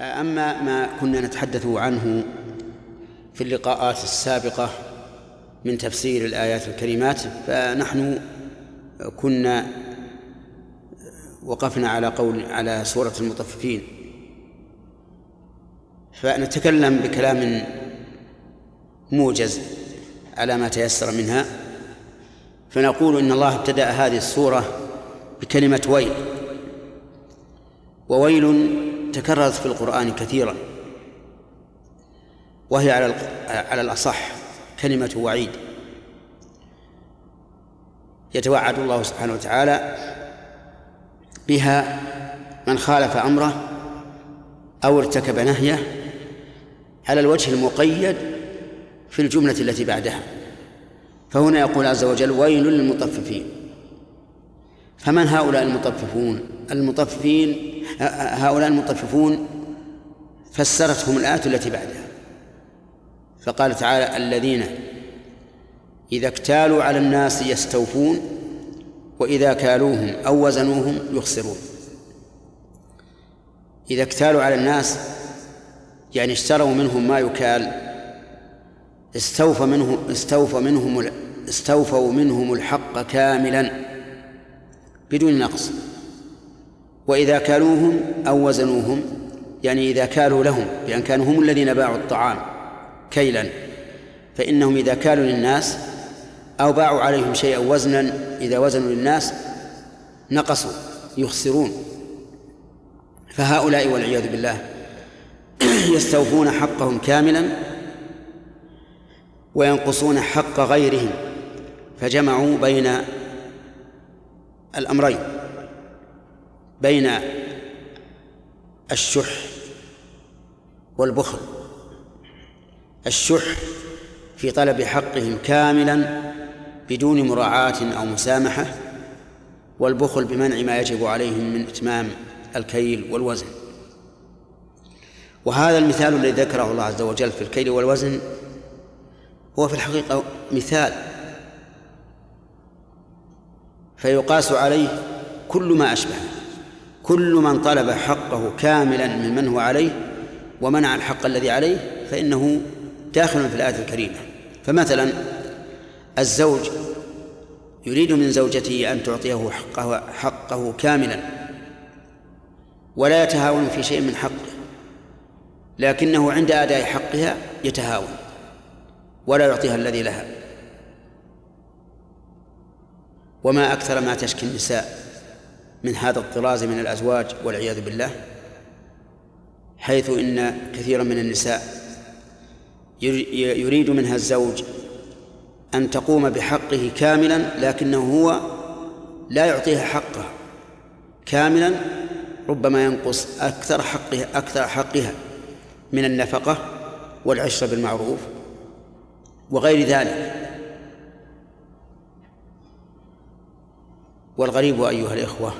أما ما كنا نتحدث عنه في اللقاءات السابقة من تفسير الآيات الكريمات فنحن كنا وقفنا على قول على سورة المطففين. فنتكلم بكلام موجز على ما تيسر منها. فنقول إن الله ابتدأ هذه السورة بكلمة ويل. وويل تكررت في القرآن كثيرا وهي على على الأصح كلمة وعيد. يتوعد الله سبحانه وتعالى بها من خالف أمره أو ارتكب نهيه على الوجه المقيد في الجملة التي بعدها. فهنا يقول عز وجل ويل للمطففين فمن هؤلاء المطففون؟ المطففين هؤلاء المطففون فسرتهم الآية التي بعدها. فقال تعالى الذين إذا اكتالوا على الناس يستوفون وإذا كالوهم أو وزنوهم يخسرون. إذا اكتالوا على الناس يعني اشتروا منهم ما يكال استوفى منهم استوفى منهم استوفوا منهم الحق كاملا بدون نقص. وإذا كالوهم أو وزنوهم يعني إذا كالوا لهم بأن كانوا هم الذين باعوا الطعام كيلا. فإنهم إذا كالوا للناس أو باعوا عليهم شيئا وزنا إذا وزنوا للناس نقصوا يخسرون. فهؤلاء والعياذ بالله يستوفون حقهم كاملا وينقصون حق غيرهم. فجمعوا بين الأمرين. بين الشح والبخل. الشح في طلب حقهم كاملا بدون مراعاة أو مسامحة والبخل بمنع ما يجب عليهم من إتمام الكيل والوزن. وهذا المثال الذي ذكره الله عز وجل في الكيل والوزن هو في الحقيقة مثال. فيقاس عليه كل ما أشبهه كل من طلب حقه كاملا ممن هو عليه ومنع الحق الذي عليه فإنه داخل في الآية الكريمة. فمثلا الزوج يريد من زوجته أن تعطيه حقه, حقه كاملا ولا يتهاون في شيء من حقه لكنه عند أداء حقها يتهاون ولا يعطيها الذي لها. وما أكثر ما تشكي النساء من هذا الطراز من الأزواج والعياذ بالله حيث إن كثيرا من النساء يريد منها الزوج أن تقوم بحقه كاملا لكنه هو لا يعطيها حقها كاملا ربما ينقص أكثر حقها أكثر حقها من النفقة والعشرة بالمعروف وغير ذلك. والغريب أيها الإخوة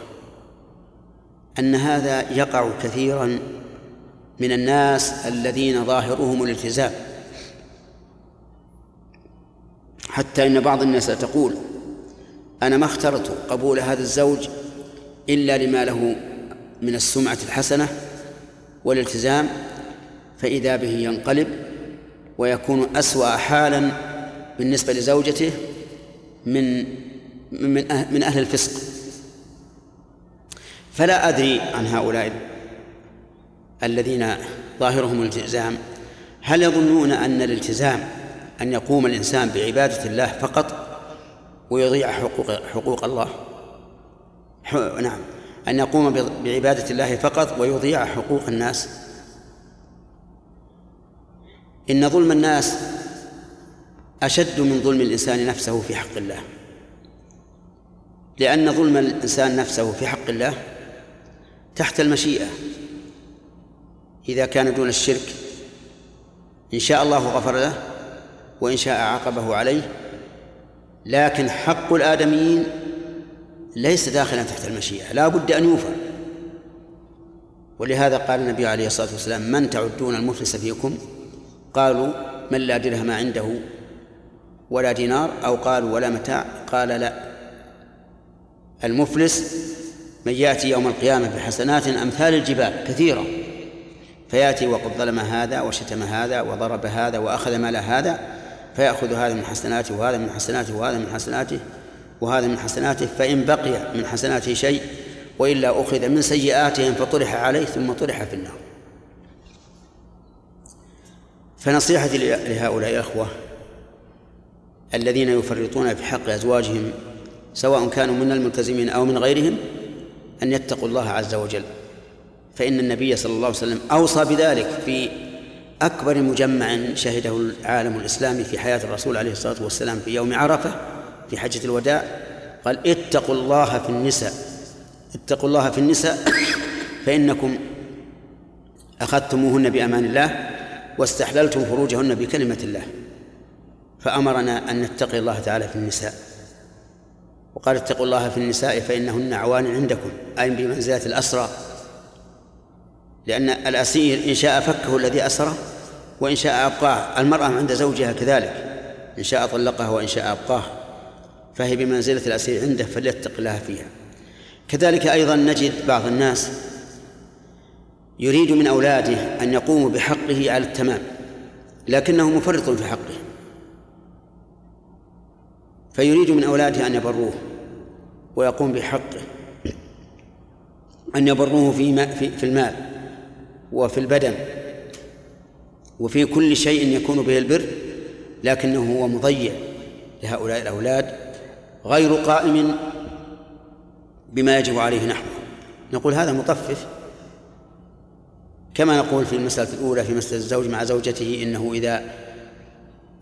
أن هذا يقع كثيرا من الناس الذين ظاهرهم الالتزام. حتى إن بعض الناس تقول أنا ما اخترت قبول هذا الزوج إلا لما له من السمعة الحسنة والالتزام فإذا به ينقلب ويكون أسوأ حالا بالنسبة لزوجته من من من أهل الفسق. فلا أدري عن هؤلاء الذين ظاهرهم الالتزام. هل يظنون أن الالتزام أن يقوم الإنسان بعبادة الله فقط ويضيع حقوق حقوق الله؟ نعم. أن يقوم بعبادة الله فقط ويضيع حقوق الناس؟ إن ظلم الناس أشد من ظلم الإنسان نفسه في حق الله. لأن ظلم الإنسان نفسه في حق الله تحت المشيئة إذا كان دون الشرك إن شاء الله غفر له وإن شاء عاقبه عليه لكن حق الآدميين ليس داخلا تحت المشيئة لا بد أن يوفى ولهذا قال النبي عليه الصلاة والسلام من تعدون المفلس فيكم؟ قالوا من لا درهم عنده ولا دينار؟ أو قالوا ولا متاع؟ قال لا المفلس من يأتي يوم القيامة بحسنات أمثال الجبال كثيرة. فيأتي وقد ظلم هذا وشتم هذا وضرب هذا وأخذ مال هذا فيأخذ هذا من حسناته وهذا من حسناته وهذا من حسناته وهذا من حسناته فإن بقي من حسناته شيء وإلا أخذ من سيئاتهم فطرح عليه ثم طرح في النار. فنصيحتي لهؤلاء الأخوة الذين يفرطون في حق أزواجهم سواء كانوا من الملتزمين أو من غيرهم أن يتقوا الله عز وجل. فإن النبي صلى الله عليه وسلم أوصى بذلك في أكبر مجمع شهده العالم الإسلامي في حياة الرسول عليه الصلاة والسلام في يوم عرفة في حجة الوداع قال اتقوا الله في النساء. اتقوا الله في النساء فإنكم أخذتموهن بأمان الله واستحللتم فروجهن بكلمة الله. فأمرنا أن نتقي الله تعالى في النساء. وقال اتقوا الله في النساء فإنهن عوان عندكم أي بمنزلة الأسرى. لأن الأسير إن شاء فكه الذي أسره وإن شاء أبقاه. المرأة عند زوجها كذلك إن شاء طلقها وإن شاء أبقاه. فهي بمنزلة الأسير عنده فليتق الله فيها. كذلك أيضا نجد بعض الناس يريد من أولاده أن يقوموا بحقه على التمام لكنه مفرط في حقه. فيريد من أولاده أن يبروه ويقوم بحقه أن يبروه في, في, المال وفي البدن وفي كل شيء يكون به البر لكنه هو مضيع لهؤلاء الأولاد غير قائم بما يجب عليه نحوه. نقول هذا مطفف كما نقول في المسألة الأولى في مسألة الزوج مع زوجته إنه إذا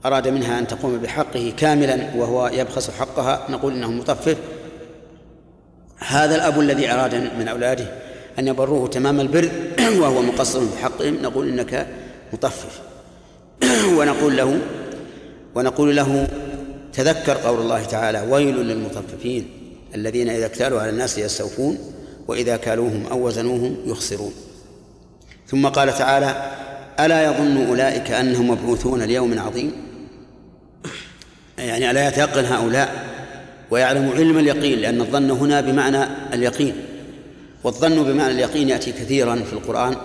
أراد منها أن تقوم بحقه كاملا وهو يبخس حقها نقول إنه مطفف. هذا الأب الذي أراد من أولاده أن يبروه تمام البر وهو مقصر في حقهم نقول إنك مطفف. ونقول له ونقول له تذكر قول الله تعالى ويل للمطففين الذين إذا اكتالوا على الناس يستوفون وإذا كالوهم أو وزنوهم يخسرون. ثم قال تعالى ألا يظن أولئك أنهم مبعوثون ليوم عظيم؟ يعني ألا يتيقن هؤلاء ويعلم علم اليقين لأن الظن هنا بمعنى اليقين والظن بمعنى اليقين يأتي كثيرا في القرآن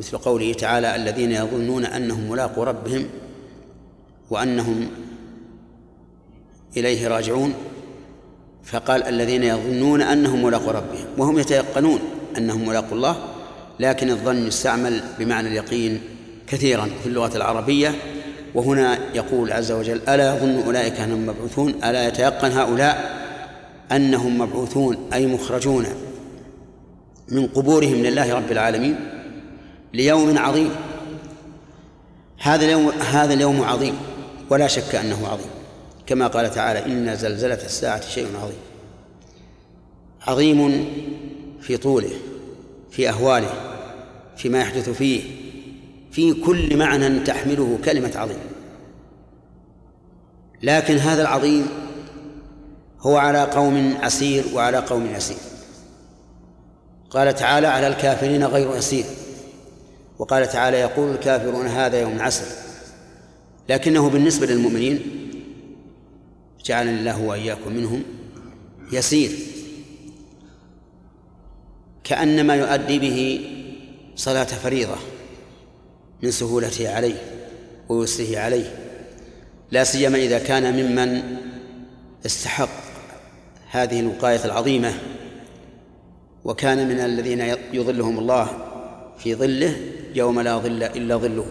مثل قوله تعالى الذين يظنون أنهم ملاقوا ربهم وأنهم إليه راجعون. فقال الذين يظنون أنهم ملاقوا ربهم وهم يتيقنون أنهم ملاقوا الله لكن الظن يستعمل بمعنى اليقين كثيرا في اللغة العربية وهنا يقول عز وجل ألا يظن أولئك أنهم مبعوثون؟ ألا يتيقن هؤلاء أنهم مبعوثون أي مخرجون من قبورهم لله رب العالمين ليوم عظيم؟ هذا اليوم هذا اليوم عظيم ولا شك أنه عظيم. كما قال تعالى إن زلزلة الساعة شيء عظيم. عظيم في طوله في أهواله فيما يحدث فيه في كل معنى تحمله كلمة عظيم. لكن هذا العظيم هو على قوم عسير وعلى قوم يسير. قال تعالى على الكافرين غير يسير وقال تعالى يقول الكافرون هذا يوم عسر لكنه بالنسبة للمؤمنين جعلني الله وإياكم منهم يسير. كأنما يؤدي به صلاة فريضة. من سهولته عليه ويسره عليه لا سيما إذا كان ممن استحق هذه الوقاية العظيمة وكان من الذين يظلهم الله في ظله يوم لا ظل إلا ظله.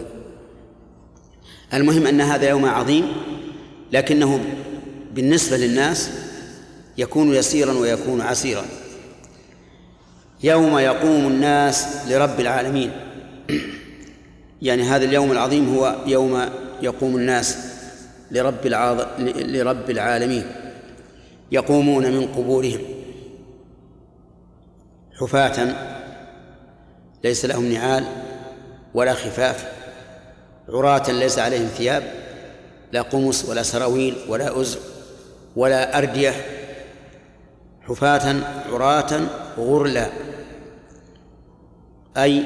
المهم أن هذا يوم عظيم لكنه بالنسبة للناس يكون يسيرا ويكون عسيرا. يوم يقوم الناس لرب العالمين. يعني هذا اليوم العظيم هو يوم يقوم الناس لرب العاض... لرب العالمين. يقومون من قبورهم حفاة ليس لهم نعال ولا خفاف عراة ليس عليهم ثياب لا قمص ولا سراويل ولا أزر ولا أردية. حفاة عراة غرلا أي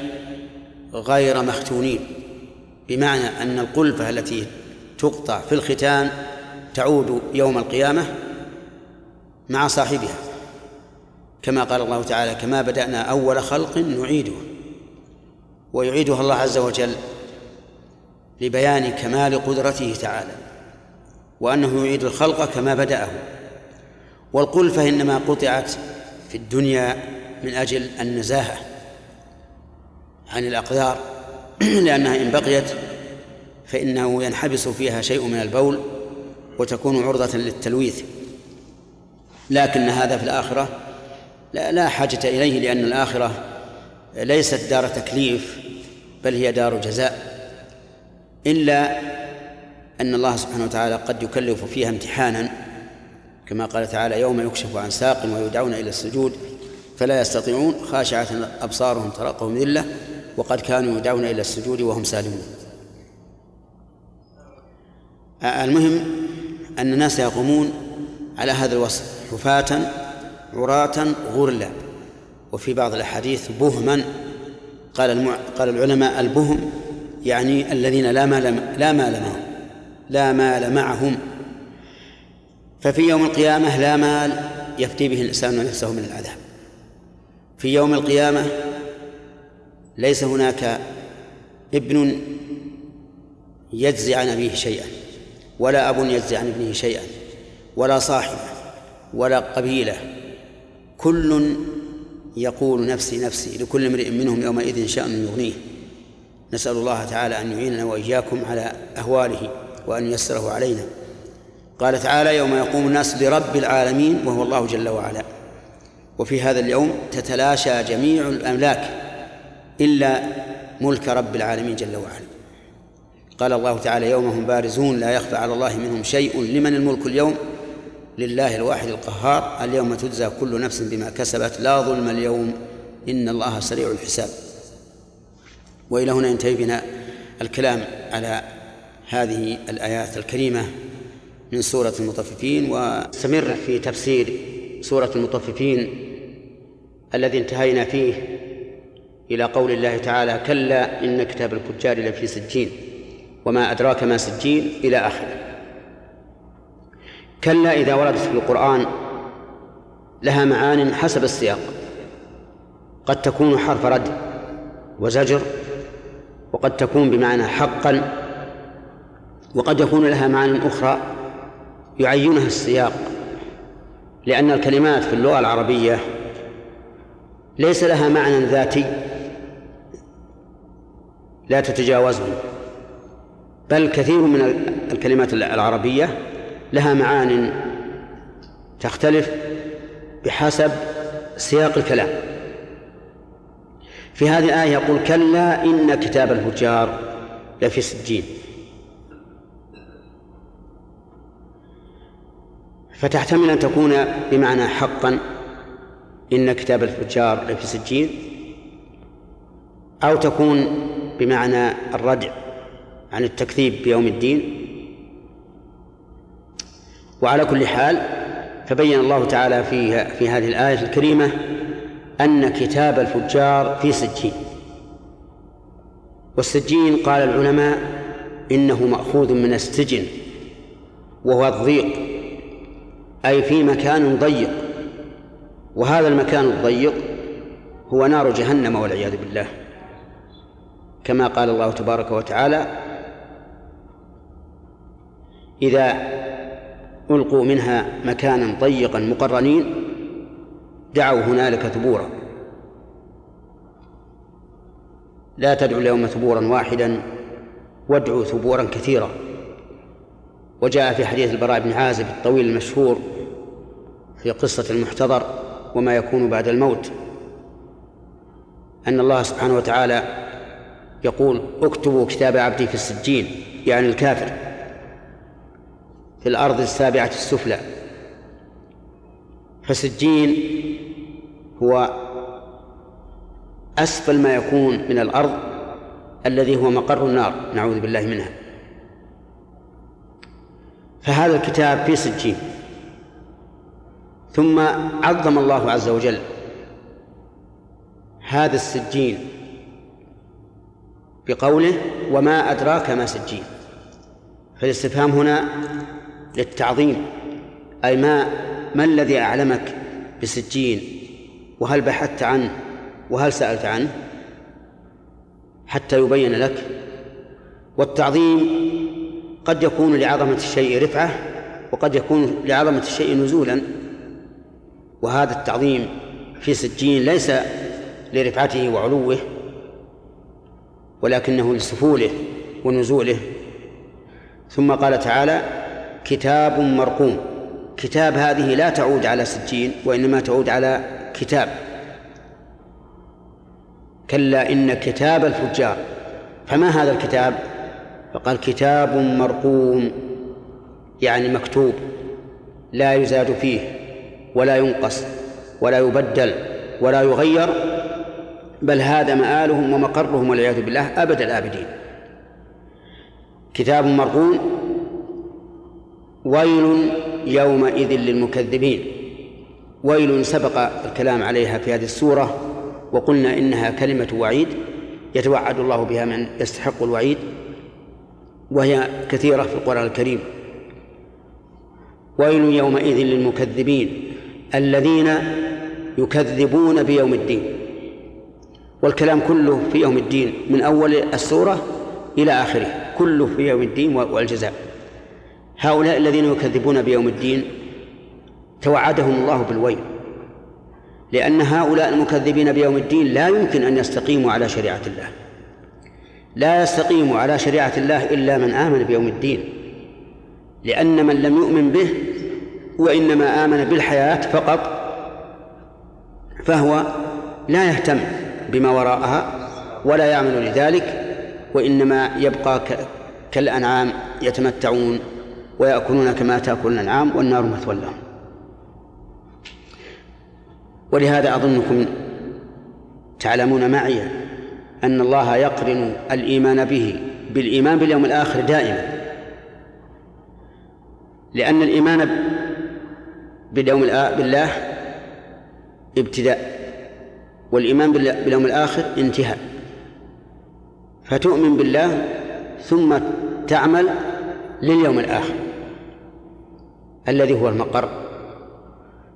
غير مختونين. بمعنى أن القلفة التي تقطع في الختان تعود يوم القيامة مع صاحبها. كما قال الله تعالى كما بدأنا أول خلق نعيده ويعيدها الله عز وجل لبيان كمال قدرته تعالى وأنه يعيد الخلق كما بدأه. والقلفة إنما قطعت في الدنيا من أجل النزاهة. عن الأقدار لأنها إن بقيت فإنه ينحبس فيها شيء من البول وتكون عرضة للتلويث. لكن هذا في الآخرة لا, لا حاجة إليه لأن الآخرة ليست دار تكليف بل هي دار جزاء. إلا أن الله سبحانه وتعالى قد يكلف فيها امتحانا كما قال تعالى يوم يكشف عن ساق ويدعون إلى السجود فلا يستطيعون خاشعة أبصارهم ترقهم ذلة. وقد كانوا يدعون إلى السجود وهم سالمون. المهم أن الناس يقومون على هذا الوصف حفاة عراة غرلا. وفي بعض الأحاديث بهما قال المع... قال العلماء البهم يعني الذين لا مال لا مال معهم لا مال معهم. ففي يوم القيامة لا مال يفتي به الإنسان نفسه من العذاب. في يوم القيامة ليس هناك ابن يجزي عن أبيه شيئا ولا أب يجزي عن ابنه شيئا ولا صاحبة ولا قبيلة. كل يقول نفسي نفسي لكل امرئ منهم يومئذ شأن يغنيه. نسأل الله تعالى أن يعيننا وإياكم على أهواله وأن ييسره علينا. قال تعالى يوم يقوم الناس لرب العالمين وهو الله جل وعلا. وفي هذا اليوم تتلاشى جميع الأملاك. إلا ملك رب العالمين جل وعلا. قال الله تعالى يوم هم بارزون لا يخفى على الله منهم شيء. لمن الملك اليوم؟ لله الواحد القهار. اليوم تجزى كل نفس بما كسبت. لا ظلم اليوم. إن الله سريع الحساب. وإلى هنا ينتهي بنا الكلام على هذه الآيات الكريمة من سورة المطففين. واستمر في تفسير سورة المطففين الذي انتهينا فيه. إلى قول الله تعالى كلا إن كتاب الفجار لفي سجين وما أدراك ما سجين إلى آخره. كلا إذا وردت في القرآن لها معان حسب السياق. قد تكون حرف رد وزجر وقد تكون بمعنى حقا وقد يكون لها معان أخرى يعينها السياق. لأن الكلمات في اللغة العربية ليس لها معنى ذاتي لا تتجاوزه بل كثير من الكلمات العربية لها معان تختلف بحسب سياق الكلام. في هذه الآية يقول كلا إن كتاب الفجار لفي سجين. فتحتمل أن تكون بمعنى حقا إن كتاب الفجار لفي سجين أو تكون بمعنى الردع عن التكذيب بيوم الدين. وعلى كل حال فبين الله تعالى في في هذه الآية الكريمة أن كتاب الفجار في سجين. والسجين قال العلماء إنه مأخوذ من السجن وهو الضيق أي في مكان ضيق. وهذا المكان الضيق هو نار جهنم والعياذ بالله. كما قال الله تبارك وتعالى إذا ألقوا منها مكانا ضيقا مقرنين دعوا هنالك ثبورا. لا تدعوا اليوم ثبورا واحدا وادعوا ثبورا كثيرا. وجاء في حديث البراء بن عازب الطويل المشهور في قصة المحتضر وما يكون بعد الموت أن الله سبحانه وتعالى يقول اكتبوا كتاب عبدي في السجين يعني الكافر. في الأرض السابعة السفلى. فسجين هو أسفل ما يكون من الأرض الذي هو مقر النار نعوذ بالله منها. فهذا الكتاب في سجين. ثم عظم الله عز وجل هذا السجين بقوله وما أدراك ما سجين. فالاستفهام هنا للتعظيم أي ما ما الذي أعلمك بسجين؟ وهل بحثت عنه؟ وهل سألت عنه؟ حتى يبين لك. والتعظيم قد يكون لعظمة الشيء رفعة وقد يكون لعظمة الشيء نزولا. وهذا التعظيم في سجين ليس لرفعته وعلوه ولكنه لسفوله ونزوله. ثم قال تعالى كتاب مرقوم. كتاب هذه لا تعود على سجين وإنما تعود على كتاب. كلا إن كتاب الفجار. فما هذا الكتاب؟ فقال كتاب مرقوم يعني مكتوب لا يزاد فيه ولا ينقص ولا يبدل ولا يغير بل هذا مآلهم ومقرهم والعياذ بالله أبد الآبدين. كتاب مرقوم ويل يومئذ للمكذبين. ويل سبق الكلام عليها في هذه السورة وقلنا إنها كلمة وعيد يتوعد الله بها من يستحق الوعيد وهي كثيرة في القرآن الكريم. ويل يومئذ للمكذبين الذين يكذبون بيوم الدين. والكلام كله في يوم الدين من أول السورة إلى آخره كله في يوم الدين والجزاء. هؤلاء الذين يكذبون بيوم الدين توعدهم الله بالويل لأن هؤلاء المكذبين بيوم الدين لا يمكن أن يستقيموا على شريعة الله. لا يستقيم على شريعة الله إلا من آمن بيوم الدين. لأن من لم يؤمن به وإنما آمن بالحياة فقط فهو لا يهتم. بما وراءها ولا يعمل لذلك وإنما يبقى كالأنعام يتمتعون ويأكلون كما تأكل الأنعام والنار مثوى لهم ولهذا أظنكم تعلمون معي أن الله يقرن الإيمان به بالإيمان باليوم الآخر دائما. لأن الإيمان باليوم بالله ابتداء والإيمان باليوم الآخر انتهاء. فتؤمن بالله ثم تعمل لليوم الآخر الذي هو المقر.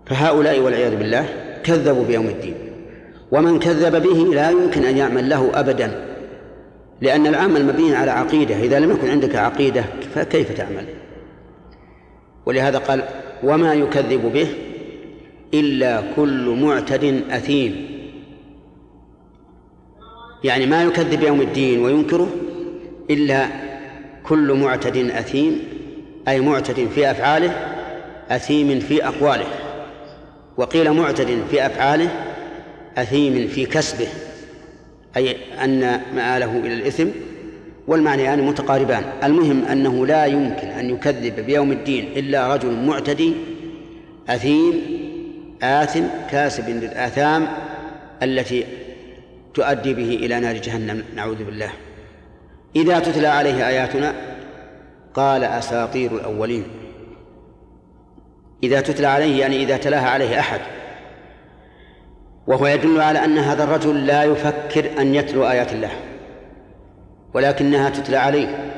فهؤلاء والعياذ بالله كذبوا بيوم الدين. ومن كذب به لا يمكن أن يعمل له أبدا لأن العمل مبني على عقيدة. إذا لم يكن عندك عقيدة فكيف تعمل؟ ولهذا قال وما يكذب به إلا كل معتد أثيم. يعني ما يكذب يوم الدين وينكره إلا كل معتد أثيم أي معتد في أفعاله أثيم في أقواله. وقيل معتد في أفعاله أثيم في كسبه أي أن مآله إلى الإثم والمعنيان يعني متقاربان. المهم أنه لا يمكن أن يكذب بيوم الدين إلا رجل معتدي أثيم آثم كاسب للآثام التي تؤدي به إلى نار جهنم نعوذ بالله. إذا تتلى عليه آياتنا قال أساطير الأولين. إذا تتلى عليه يعني إذا تلاها عليه أحد. وهو يدل على أن هذا الرجل لا يفكر أن يتلو آيات الله ولكنها تتلى عليه.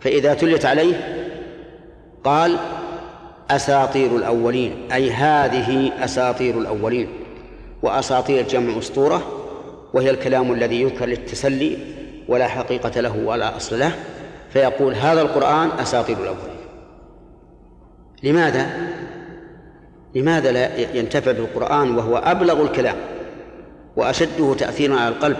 فإذا تليت عليه قال أساطير الأولين أي هذه أساطير الأولين. وأساطير جمع أسطورة وهي الكلام الذي يذكر للتسلي ولا حقيقة له ولا أصل له فيقول هذا القرآن أساطير الأولين. لماذا؟ لماذا لا ينتفع بالقرآن وهو أبلغ الكلام وأشده تأثيرا على القلب؟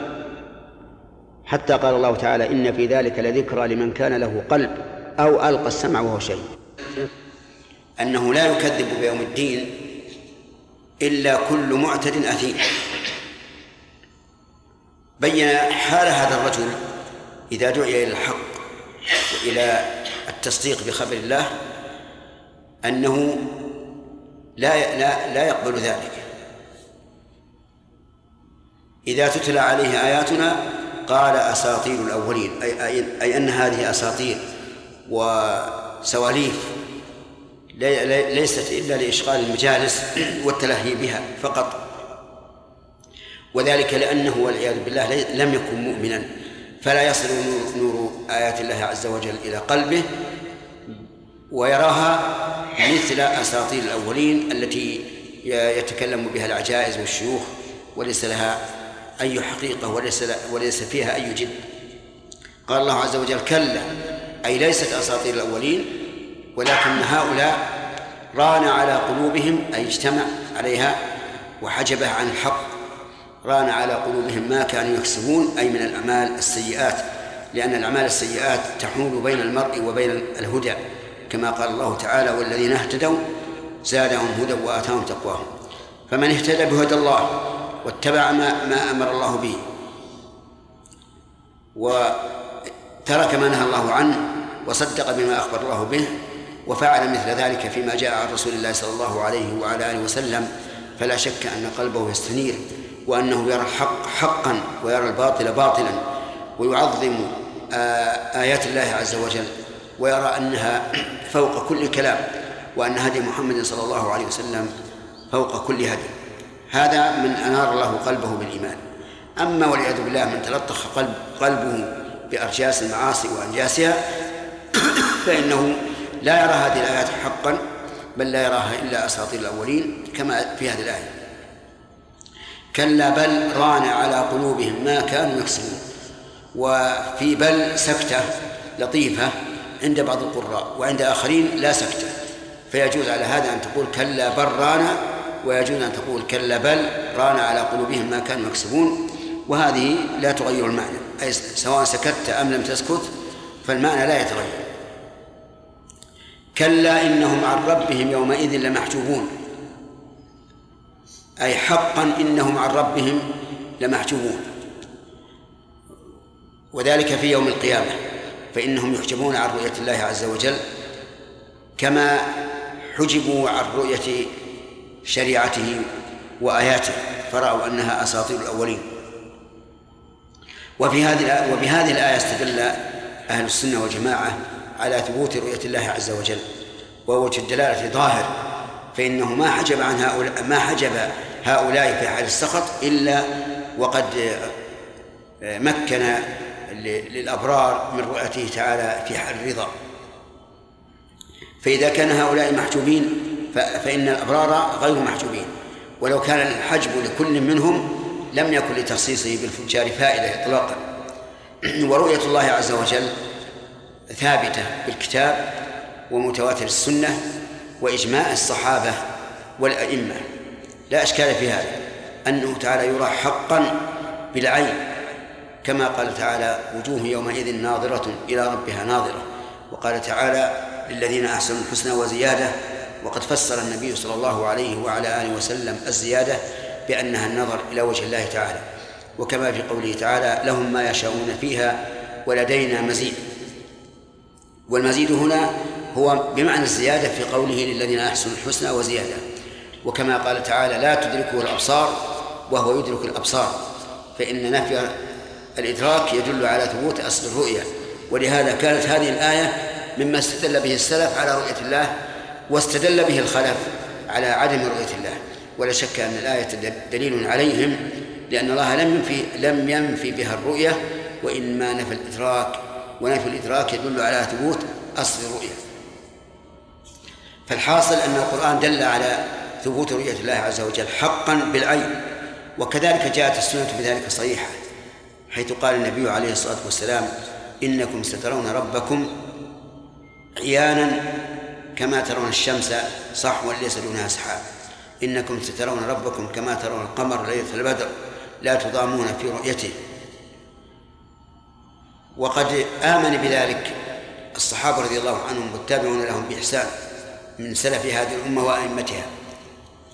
حتى قال الله تعالى إن في ذلك لذكرى لمن كان له قلب أو ألقى السمع وهو شهيد. أنه لا يكذب بيوم الدين إلا كل معتد أثيم. بين حال هذا الرجل إذا دعي إلى الحق وإلى التصديق بخبر الله أنه لا لا لا يقبل ذلك. إذا تتلى عليه آياتنا قال أساطير الأولين أي, أي, أي أن هذه أساطير وسواليف ليست إلا لإشغال المجالس والتلهي بها فقط وذلك لأنه والعياذ بالله لم يكن مؤمنا. فلا يصل نور آيات الله عز وجل إلى قلبه ويراها مثل أساطير الأولين التي يتكلم بها العجائز والشيوخ وليس لها أي حقيقة وليس وليس فيها أي جد. قال الله عز وجل كلا. أي ليست أساطير الأولين ولكن هؤلاء ران على قلوبهم أي اجتمع عليها وحجبه عن الحق. ران على قلوبهم ما كانوا يكسبون أي من الأعمال السيئات لأن الأعمال السيئات تحول بين المرء وبين الهدى كما قال الله تعالى والذين اهتدوا زادهم هدى وآتاهم تقواهم. فمن اهتدى بهدى الله واتبع ما, ما أمر الله به وترك ما نهى الله عنه وصدق بما أخبر الله به وفعل مثل ذلك فيما جاء عن رسول الله صلى الله عليه وعلى آله وسلم فلا شك أن قلبه يستنير. وأنه يرى الحق حقا ويرى الباطل باطلا ويعظم آيات الله عز وجل ويرى أنها فوق كل كلام وأن هدي محمد صلى الله عليه وسلم فوق كل هدي. هذا من أنار الله قلبه بالإيمان. أما والعياذ بالله من تلطخ قلب قلبه بأرجاس المعاصي وأنجاسها فإنه لا يرى هذه الآيات حقا بل لا يراها إلا أساطير الأولين كما في هذه الآية. كلا بل ران على قلوبهم ما كانوا يكسبون. وفي بل سكتة لطيفة عند بعض القراء وعند آخرين لا سكتة. فيجوز على هذا أن تقول كلا بل ران ويجوز أن تقول كلا بل ران على قلوبهم ما كانوا يكسبون. وهذه لا تغير المعنى أي سواء سكت أم لم تسكت فالمعنى لا يتغير. كلا إنهم عن ربهم يومئذ لمحجوبون. أي حقا إنهم عن ربهم لمحجوبون وذلك في يوم القيامة فإنهم يحجبون عن رؤية الله عز وجل كما حجبوا عن رؤية شريعته وآياته. فرأوا أنها أساطير الأولين. وفي هذه وبهذه الآية استدل أهل السنة والجماعة على ثبوت رؤية الله عز وجل ووجه الدلالة ظاهر فإنه ما حجب عن هؤلاء ما حجب هؤلاء في حال السخط إلا وقد مكن للأبرار من رؤيته تعالى في حال الرضا. فإذا كان هؤلاء محجوبين فإن الأبرار غير محجوبين. ولو كان الحجب لكل منهم لم يكن لتخصيصه بالفجار فائدة إطلاقا. ورؤية الله عز وجل ثابتة بالكتاب ومتواتر السنة وإجماع الصحابة والأئمة. لا إشكال في هذا. أنه تعالى يرى حقا بالعين. كما قال تعالى وجوه يومئذ ناظرة إلى ربها ناظرة. وقال تعالى للذين أحسنوا الحسنى وزيادة. وقد فسر النبي صلى الله عليه وعلى آله وسلم الزيادة بأنها النظر إلى وجه الله تعالى. وكما في قوله تعالى لهم ما يشاءون فيها ولدينا مزيد. والمزيد هنا هو بمعنى الزيادة في قوله للذين أحسنوا الحسنى وزيادة. وكما قال تعالى لا تدركه الأبصار وهو يدرك الأبصار. فإن نفي الإدراك يدل على ثبوت أصل الرؤية. ولهذا كانت هذه الآية مما استدل به السلف على رؤية الله واستدل به الخلف على عدم رؤية الله. ولا شك أن الآية دليل عليهم لأن الله لم ينفي لم ينفي بها الرؤية. وإنما نفى الإدراك ونفي الإدراك يدل على ثبوت أصل الرؤية. فالحاصل أن القرآن دل على ثبوت رؤية الله عز وجل حقا بالعين وكذلك جاءت السنة بذلك صحيحة حيث قال النبي عليه الصلاة والسلام إنكم سترون ربكم عيانا كما ترون الشمس صحوا ليس دونها سحاب إنكم سترون ربكم كما ترون القمر ليلة البدر لا تضامون في رؤيته. وقد آمن بذلك الصحابة رضي الله عنهم والتابعون لهم بإحسان. من سلف هذه الأمة وأئمتها.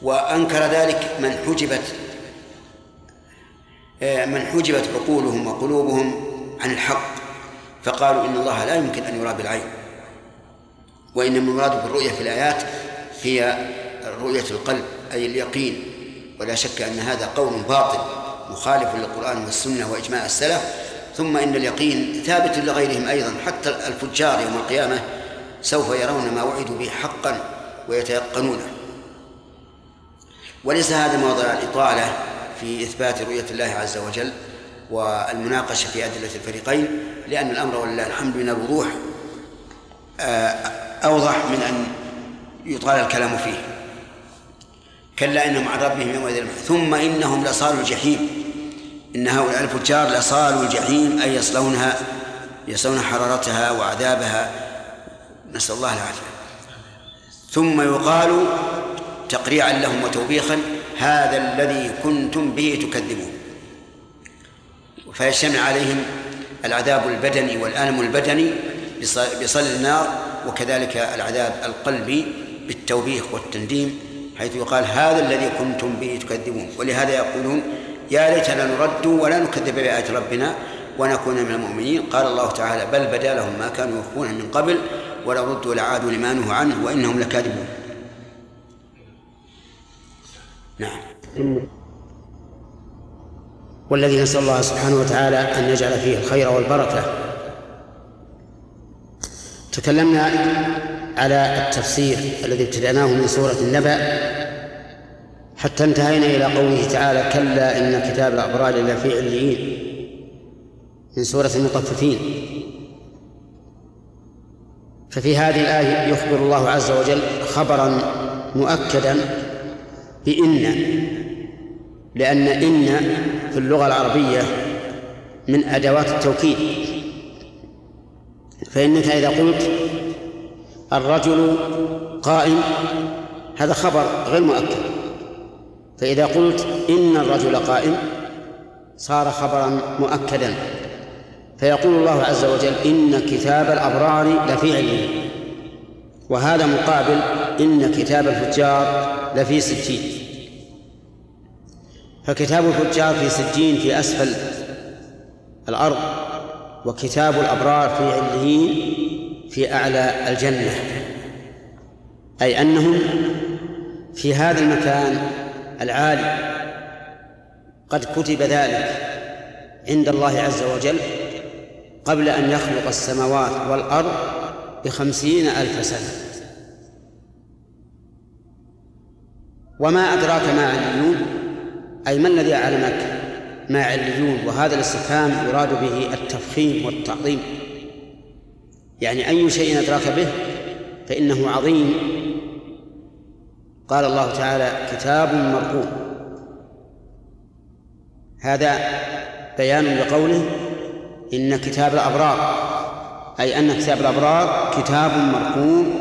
وأنكر ذلك من حجبت آه، من حجبت عقولهم وقلوبهم عن الحق فقالوا إن الله لا يمكن أن يرى بالعين. وإن المراد بالرؤية في الآيات هي رؤية القلب أي اليقين. ولا شك أن هذا قول باطل مخالف للقرآن والسنة وإجماع السلف. ثم إن اليقين ثابت لغيرهم أيضا حتى الفجار يوم القيامة سوف يرون ما وعدوا به حقا ويتيقنونه. وليس هذا موضع الإطالة في إثبات رؤية الله عز وجل والمناقشة في أدلة الفريقين لأن الأمر ولله الحمد من الوضوح آه، أوضح من أن يطال الكلام فيه. كلا إنهم عن ربهم يومئذ ثم إنهم لصالوا الجحيم. إن هؤلاء الفجار لصالوا الجحيم أي يصلونها يصلون حرارتها وعذابها. نسأل الله العافية. ثم يقال تقريعا لهم وتوبيخا هذا الذي كنتم به تكذبون. فيجتمع عليهم العذاب البدني والألم البدني بصل النار وكذلك العذاب القلبي بالتوبيخ والتنديم حيث يقال هذا الذي كنتم به تكذبون. ولهذا يقولون يا ليتنا نرد ولا نكذب بآيات ربنا ونكون من المؤمنين. قال الله تعالى بل بدا لهم ما كانوا يخفون من قبل ولو ردوا لعادوا لما نهوا عنه وإنهم لكاذبون. نعم. والذي نسأل الله سبحانه وتعالى أن يجعل فيه الخير والبركة. تكلمنا على التفسير الذي ابتدأناه من سورة النبأ. حتى انتهينا إلى قوله تعالى كلا إن كتاب الأبرار لفي عليين من سورة المطففين. ففي هذه الآية يخبر الله عز وجل خبرا مؤكدا بإن لأن إن في اللغة العربية من أدوات التوكيد. فإنك إذا قلت الرجل قائم هذا خبر غير مؤكد. فإذا قلت إن الرجل قائم صار خبرا مؤكدا. فيقول الله عز وجل إن كتاب الأبرار لفي علم. وهذا مقابل إن كتاب الفجار لفي سجين. فكتاب الفجار في سجين في أسفل الأرض وكتاب الأبرار في عليين في أعلى الجنة. أي أنهم في هذا المكان العالي قد كتب ذلك عند الله عز وجل قبل أن يخلق السماوات والأرض بخمسين ألف سنة. وما أدراك ما عليون؟ أي ما الذي أعلمك؟ ما عليون؟ وهذا الاستفهام يراد به التفخيم والتعظيم. يعني أي شيء أدراك به فإنه عظيم. قال الله تعالى كتاب مرقوم. هذا بيان لقوله إن كتاب الأبرار أي أن كتاب الأبرار كتاب مرقوم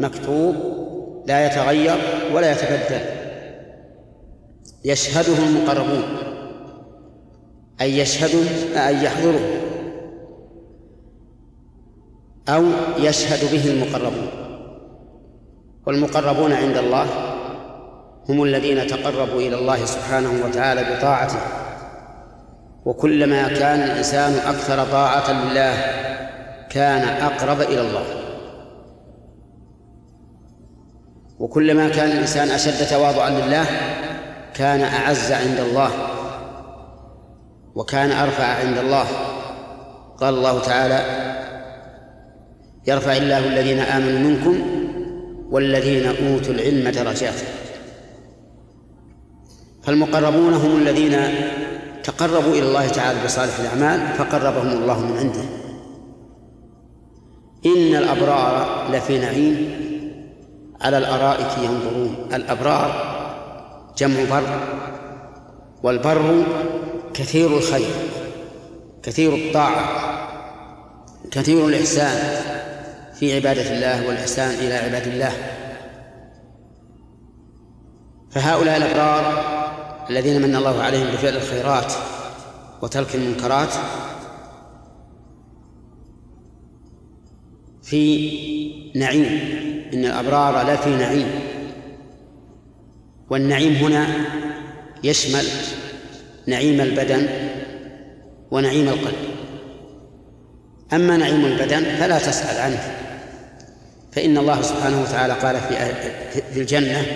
مكتوب لا يتغير ولا يتبدل. يشهده المقربون أي يشهد أي يحضره أو يشهد به المقربون. والمقربون عند الله هم الذين تقربوا إلى الله سبحانه وتعالى بطاعته. وكلما كان الإنسان أكثر طاعة لله كان أقرب إلى الله. وكلما كان الإنسان أشد تواضعا لله كان أعز عند الله وكان أرفع عند الله. قال الله تعالى يرفع الله الذين آمنوا منكم والذين أوتوا العلم درجات فالمقربون هم الذين تقربوا إلى الله تعالى بصالح الأعمال فقربهم الله من عنده. إن الأبرار لفي نعيم على الأرائك ينظرون. الأبرار جمع بر والبر كثير الخير كثير الطاعة كثير الإحسان في عبادة الله والإحسان إلى عباد الله. فهؤلاء الأبرار الذين من الله عليهم بفعل الخيرات وترك المنكرات في نعيم إن الأبرار لفي نعيم. والنعيم هنا يشمل نعيم البدن ونعيم القلب. أما نعيم البدن فلا تسأل عنه فإن الله سبحانه وتعالى قال في الجنة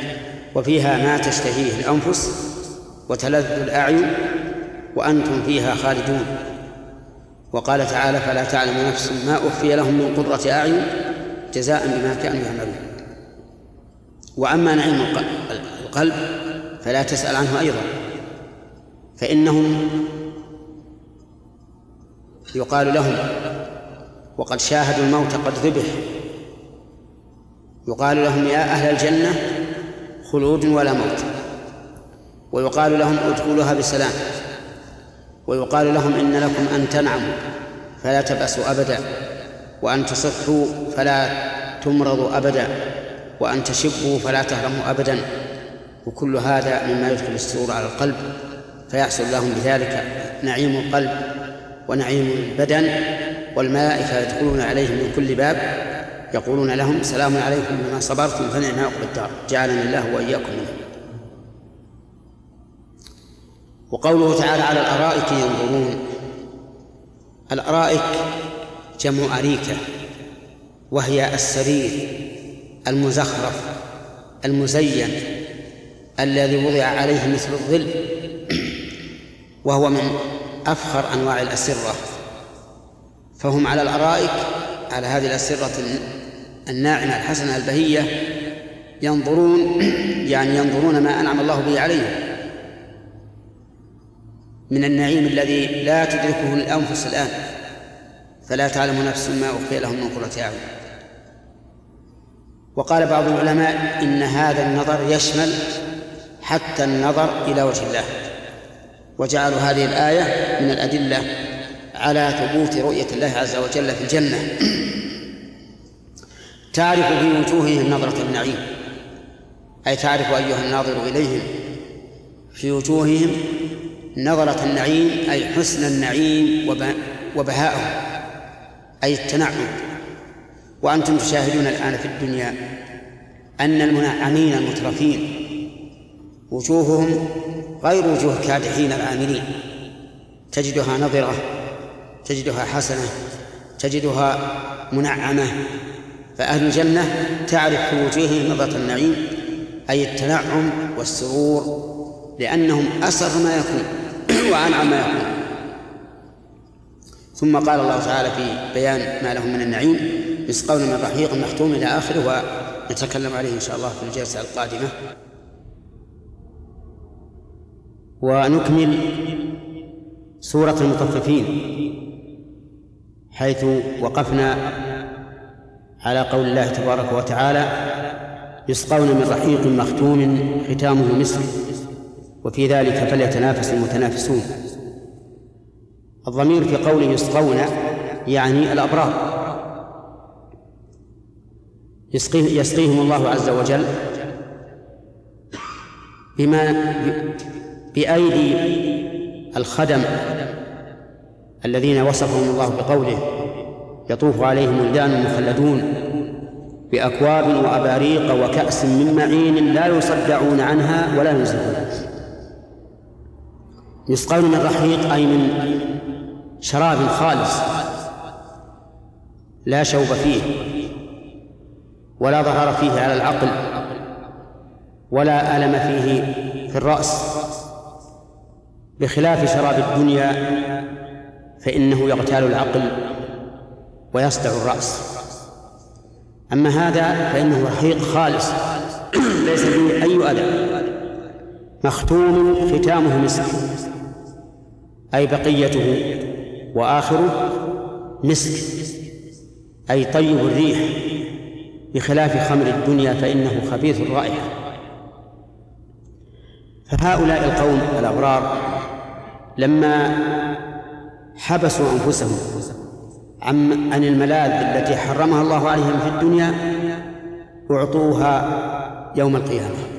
وفيها ما تشتهيه الأنفس وتلذ الأعين وأنتم فيها خالدون. وقال تعالى فلا تعلم نفس ما أخفي لهم من قرة أعين جزاء بما كانوا يعملون. وأما نعيم القلب فلا تسأل عنه أيضا. فإنهم يقال لهم وقد شاهدوا الموت قد ذبح. يقال لهم يا أهل الجنة خلود ولا موت. ويقال لهم ادخلوها بسلام. ويقال لهم إن لكم أن تنعموا فلا تبأسوا أبدا. وأن تصحوا فلا تمرضوا أبدا. وأن تشبوا فلا تهرموا أبدا. وكل هذا مما يدخل السرور على القلب فيحصل لهم بذلك نعيم القلب ونعيم البدن. والملائكة يدخلون عليهم من كل باب يقولون لهم سلام عليكم بما صبرتم فنعم عقب الدار. جعلني الله وإياكم منه وقوله تعالى على الأرائك ينظرون. الأرائك جمع أريكة وهي السرير المزخرف المزين الذي وضع عليه مثل الظل وهو من أفخر أنواع الأسرة. فهم على الأرائك على هذه الأسرة الناعمة الحسنة البهية ينظرون يعني ينظرون ما أنعم الله به عليهم. من النعيم الذي لا تدركه الأنفس الآن فلا تعلم نفس ما أخفي لهم من قرة أعين. وقال بعض العلماء إن هذا النظر يشمل حتى النظر إلى وجه الله وجعلوا هذه الآية من الأدلة على ثبوت رؤية الله عز وجل في الجنة. تعرف في وجوههم نظرة النعيم أي تعرف أيها الناظر إليهم في وجوههم نظرة النعيم أي حسن النعيم وبهاءه أي التنعم. وأنتم تشاهدون الآن في الدنيا أن المنعمين المترفين وجوههم غير وجوه الكادحين العاملين تجدها نظرة تجدها حسنة تجدها منعمة. فأهل الجنة تعرف في وجوههم نظرة النعيم أي التنعم والسرور لأنهم أسر ما يكون. وأنعم. ما يكون ثم قال الله تعالى في بيان ما لهم من النعيم يسقون من رحيق مختوم إلى آخره ونتكلم عليه إن شاء الله في الجلسة القادمة. ونكمل سورة المطففين حيث وقفنا على قول الله تبارك وتعالى يسقون من رحيق مختوم ختامه مسك وفي ذلك فليتنافس المتنافسون. الضمير في قوله يسقون يعني الأبرار. يسقيهم الله عز وجل بما بأيدي الخدم الذين وصفهم الله بقوله يطوف عليهم ولدان مخلدون بأكواب وأباريق وكأس من معين لا يصدعون عنها ولا ينزفون. يسقون من رحيق أي من شراب خالص لا شوب فيه ولا ضرر فيه على العقل ولا ألم فيه في الرأس. بخلاف شراب الدنيا فإنه يغتال العقل ويصدع الرأس. أما هذا فإنه رحيق خالص ليس فيه أي أذى. مختوم ختامه مسك. أي بقيته وآخره مسك أي طيب الريح. بخلاف خمر الدنيا فإنه خبيث الرائحة. فهؤلاء القوم الأبرار لما حبسوا أنفسهم عن عن الملاذ التي حرمها الله عليهم في الدنيا أعطوها يوم القيامة.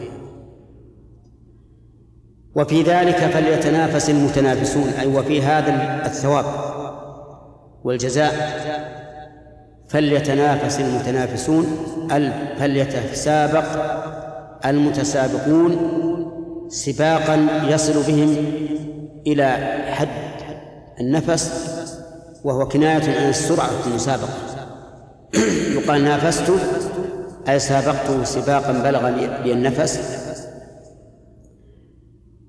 وفي ذلك فليتنافس المتنافسون أي وفي هذا الثواب والجزاء فليتنافس المتنافسون فليتسابق المتسابقون سباقا يصل بهم إلى حد النفس وهو كناية عن السرعة في المسابقة. يقال نافست أي سابقت سباقا بلغ لي النفس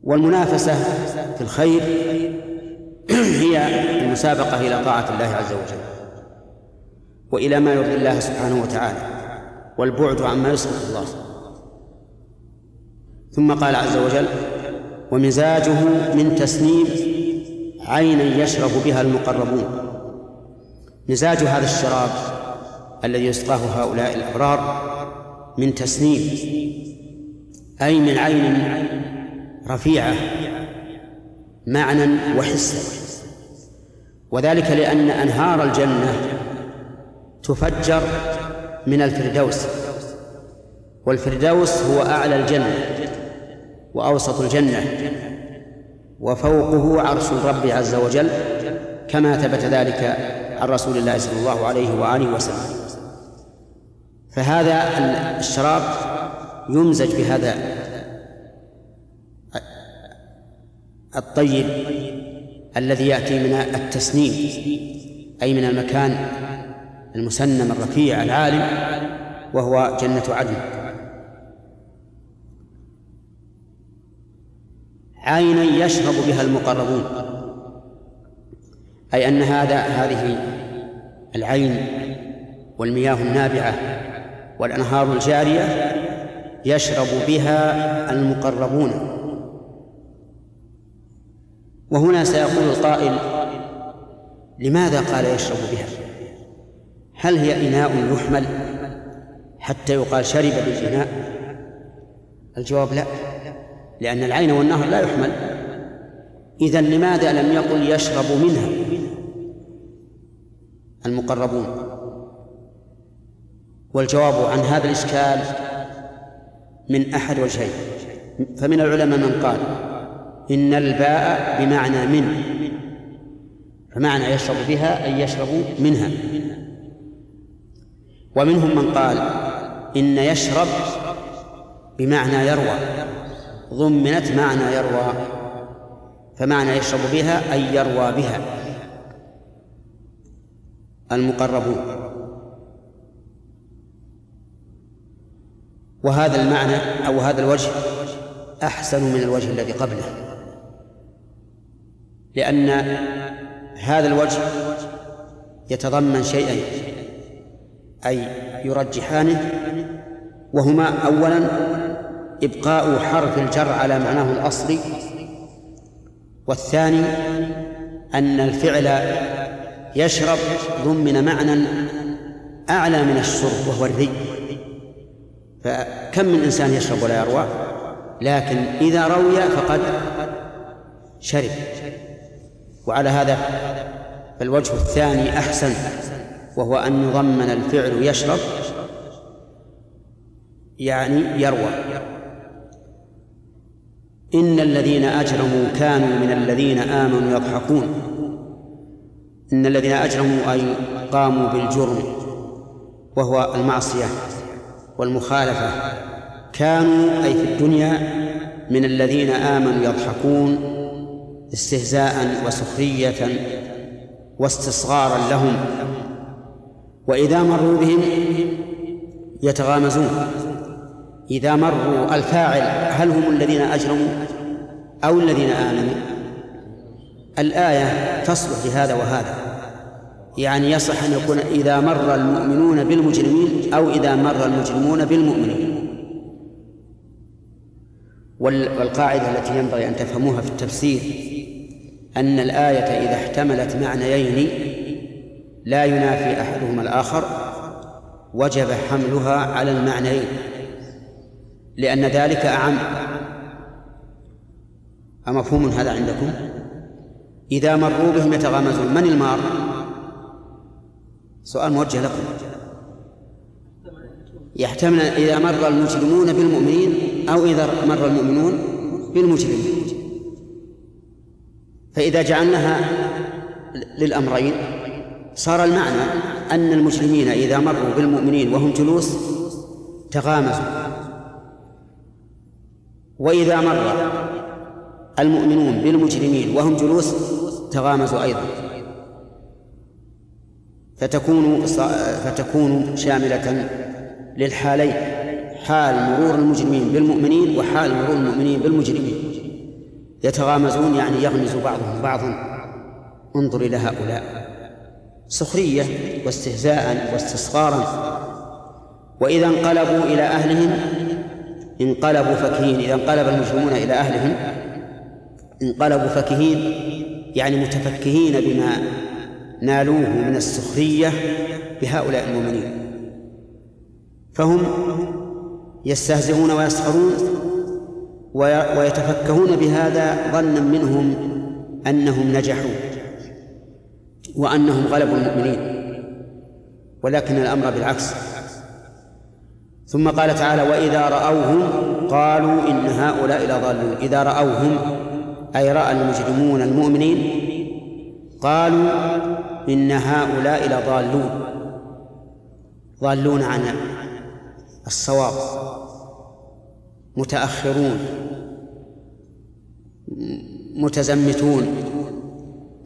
والمنافسة في الخير هي المسابقة إلى طاعة الله عز وجل وإلى ما يرضي الله سبحانه وتعالى والبعد عما يسخط الله. ثم قال عز وجل ومزاجه من تسنيم عينا يشرب بها المقربون. مزاج هذا الشراب الذي يسقاه هؤلاء الأبرار من تسنيم أي من عين رفيعة معنى وحسا. وذلك لأن أنهار الجنة تفجر من الفردوس والفردوس هو أعلى الجنة وأوسط الجنة وفوقه عرش الرب عز وجل كما ثبت ذلك عن رسول الله صلى الله عليه وآله وسلم. فهذا الشراب يمزج بهذا الطيب الذي يأتي من التسنيم أي من المكان المسنم الرفيع العالي وهو جنة عدن. عينا يشرب بها المقربون. أي أن هذا هذه العين والمياه النابعة والأنهار الجارية يشرب بها المقربون. وهنا سيقول القائل لماذا قال يشرب بها؟ هل هي إناء يحمل حتى يقال شرب بالإناء؟ الجواب لا لأن العين والنهر لا يحمل. إذا لماذا لم يقل يشرب منها؟ المقربون. والجواب عن هذا الإشكال من أحد وجهين. فمن العلماء من قال إن الباء بمعنى من. فمعنى يشرب بها أي يشرب منها. ومنهم من قال إن يشرب بمعنى يروى. ضمنت معنى يروى فمعنى يشرب بها أي يروى بها. المقربون. وهذا المعنى أو هذا الوجه أحسن من الوجه الذي قبله. لأن هذا الوجه يتضمن شيئين. أي يرجحانه وهما أولا إبقاء حرف الجر على معناه الأصلي والثاني أن الفعل يشرب ضمن معنى أعلى من الشرب وهو الري. فكم من إنسان يشرب ولا يروى؟ لكن إذا روي فقد شرب. وعلى هذا فالوجه الثاني أحسن وهو أن يضمن الفعل يشرب يعني يروى. إن الذين أجرموا كانوا من الذين آمنوا يضحكون. إن الذين أجرموا أي قاموا بالجرم وهو المعصية والمخالفة. كانوا أي في الدنيا من الذين آمنوا يضحكون استهزاء وسخرية واستصغارا لهم. وإذا مروا بهم يتغامزون. إذا مروا الفاعل هل هم الذين أجرموا أو الذين آمنوا؟ الآية تصلح لهذا وهذا. يعني يصح أن يكون إذا مر المؤمنون بالمجرمين أو إذا مر المجرمون بالمؤمنين. والقاعدة التي ينبغي أن تفهموها في التفسير أن الآية إذا احتملت معنيين لا ينافي أحدهما الآخر وجب حملها على المعنيين لأن ذلك أعم أمفهوم هذا عندكم؟ إذا مروا بهم يتغامزون من المار؟ سؤال موجه لكم يحتمل إذا مر المجرمون بالمؤمنين أو إذا مر المؤمنون بالمجرمين فإذا جعلناها للأمرين صار المعنى أن المجرمين إذا مروا بالمؤمنين وهم جلوس تغامزوا. وإذا مر المؤمنون بالمجرمين وهم جلوس تغامزوا أيضا. فتكون فتكون شاملة للحالين حال مرور المجرمين بالمؤمنين وحال مرور المؤمنين بالمجرمين. يتغامزون يعني يغمز بعضهم بعضا. انظر إلى هؤلاء. سخرية واستهزاء واستصغارا. وإذا انقلبوا إلى أهلهم انقلبوا فكهين. إذا انقلب المجرمون إلى أهلهم انقلبوا فكهين يعني متفكهين بما نالوه من السخرية بهؤلاء المؤمنين. فهم يستهزئون ويسخرون. ويتفكهون بهذا ظنا منهم أنهم نجحوا وأنهم غلبوا المؤمنين ولكن الأمر بالعكس. ثم قال تعالى وإذا رأوهم قالوا إن هؤلاء لضالون. إذا رأوهم أي رأى المجرمون المؤمنين قالوا إن هؤلاء لضالون. ضالون عن الصواب. متأخرون متزمتون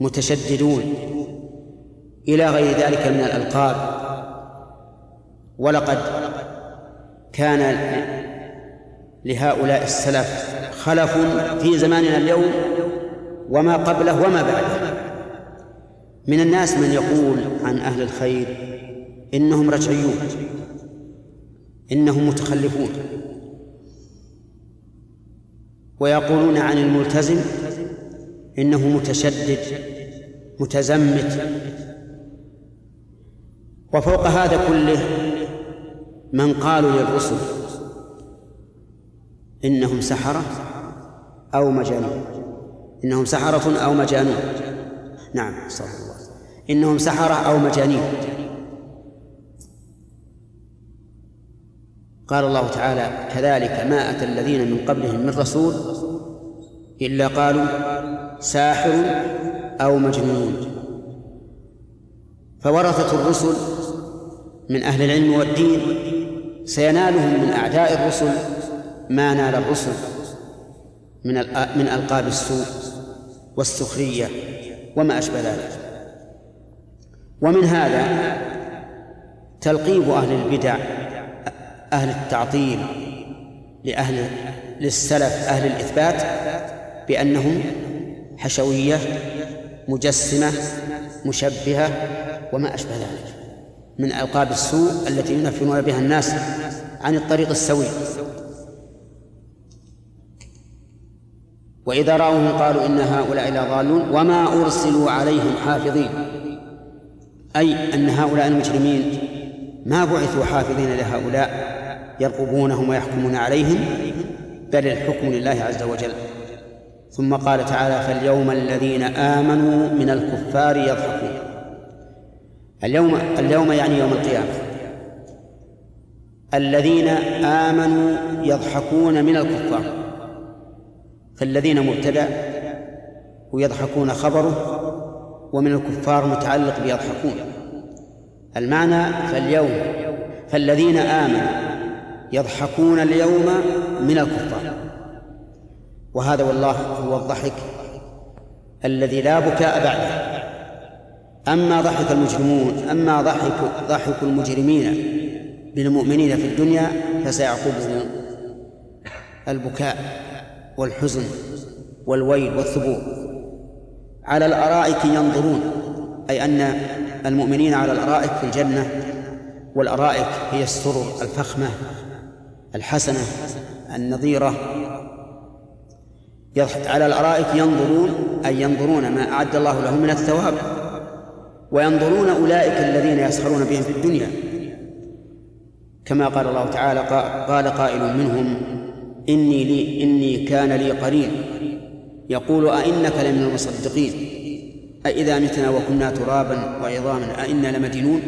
متشددون. إلى غير ذلك من الألقاب. ولقد كان لهؤلاء السلف خلف في زماننا اليوم وما قبله وما بعده. من الناس من يقول عن أهل الخير إنهم رجعيون إنهم متخلفون. ويقولون عن الملتزم إنه متشدد متزمت. وفوق هذا كله من قالوا للرسل إنهم سحرة أو مجانين إنهم سحرة أو مجانون. نعم صلى الله إنهم سحرة أو مجانين. قال الله تعالى كذلك ما أتى الذين من قبلهم من رسول إلا قالوا ساحر أو مجنون. فورثة الرسل من أهل العلم والدين سينالهم من أعداء الرسل ما نال الرسل من من ألقاب السوء والسخرية وما أشبه ذلك. ومن هذا تلقيب أهل البدع أهل التعطيل لأهل للسلف أهل الإثبات بأنهم حشوية مجسمة مشبهة وما أشبه ذلك من ألقاب السوء التي ينفرون بها الناس عن الطريق السوي. وإذا رأوهم قالوا إن هؤلاء لضالون وما أرسلوا عليهم حافظين أي أن هؤلاء المجرمين ما بعثوا حافظين لهؤلاء يرقبونهم ويحكمون عليهم بل الحكم لله عز وجل. ثم قال تعالى فاليوم الذين آمنوا من الكفار يضحكون. اليوم اليوم يعني يوم القيامة. الذين آمنوا يضحكون من الكفار. فالذين مبتدأ ويضحكون خبره ومن الكفار متعلق بيضحكون. المعنى فاليوم فالذين آمنوا يضحكون اليوم من الكفار. وهذا والله هو الضحك الذي لا بكاء بعده. أما ضحك المجرمون أما ضحك ضحك المجرمين بالمؤمنين في الدنيا فسيعقبه البكاء والحزن والويل والثبور. على الأرائك ينظرون أي أن المؤمنين على الأرائك في الجنة والأرائك هي السرر الفخمة الحسنة النظيرة. على الأرائك ينظرون أي ينظرون ما أعد الله لهم من الثواب وينظرون أولئك الذين يسخرون بهم في الدنيا. كما قال الله تعالى قال قائل منهم إني لي إني كان لي قرين. يقول أئنك لمن المصدقين؟ أئذا متنا وكنا ترابا وعظاما أئنا لمدينون؟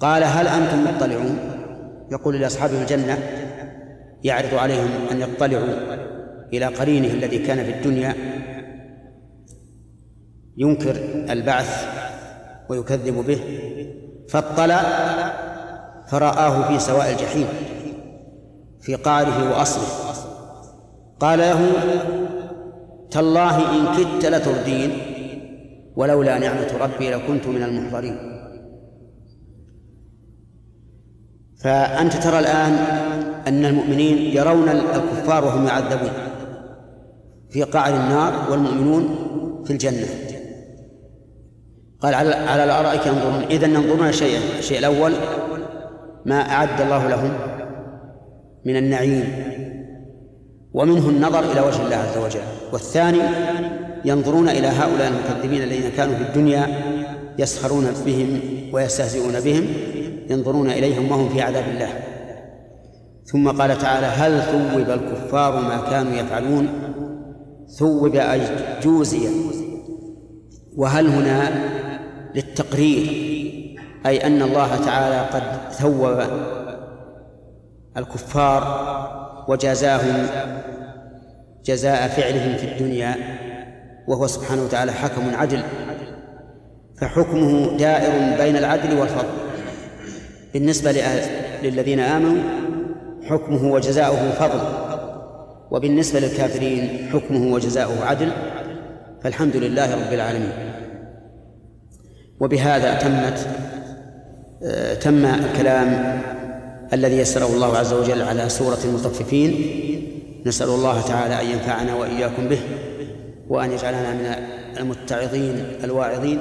قال هل أنتم مطلعون؟ يقول لأصحابه الجنة يعرض عليهم أن يطلعوا إلى قرينه الذي كان في الدنيا ينكر البعث ويكذب به فاطلع فرآه في سواء الجحيم في قعره وأصله. قال له تالله إن كدت لتردين ولولا نعمة ربي لكنت من المحضرين. فأنت ترى الآن أن المؤمنين يرون الكفار وهم يعذبون في قعر النار والمؤمنون في الجنة. قال على على الأرائك ينظرون. إذا ينظرون شيئا. الشيء الأول ما أعد الله لهم من النعيم ومنه النظر إلى وجه الله عز وجل. والثاني ينظرون إلى هؤلاء المكذبين الذين كانوا في الدنيا يسخرون بهم ويستهزئون بهم ينظرون إليهم وهم في عذاب الله. ثم قال تعالى هل ثوب الكفار ما كانوا يفعلون؟ ثوب أي جوزي وهل هنا للتقرير؟ أي أن الله تعالى قد ثوب الكفار وجازاهم جزاء فعلهم في الدنيا وهو سبحانه وتعالى حكم عدل. فحكمه دائر بين العدل والفضل. بالنسبة للذين آمنوا حكمه وجزاؤه فضل. وبالنسبة للكافرين حكمه وجزاؤه عدل. فالحمد لله رب العالمين. وبهذا تمت آه، تم الكلام الذي يسره الله عز وجل على سورة المطففين. نسأل الله تعالى أن ينفعنا وإياكم به وأن يجعلنا من المتعظين الواعظين.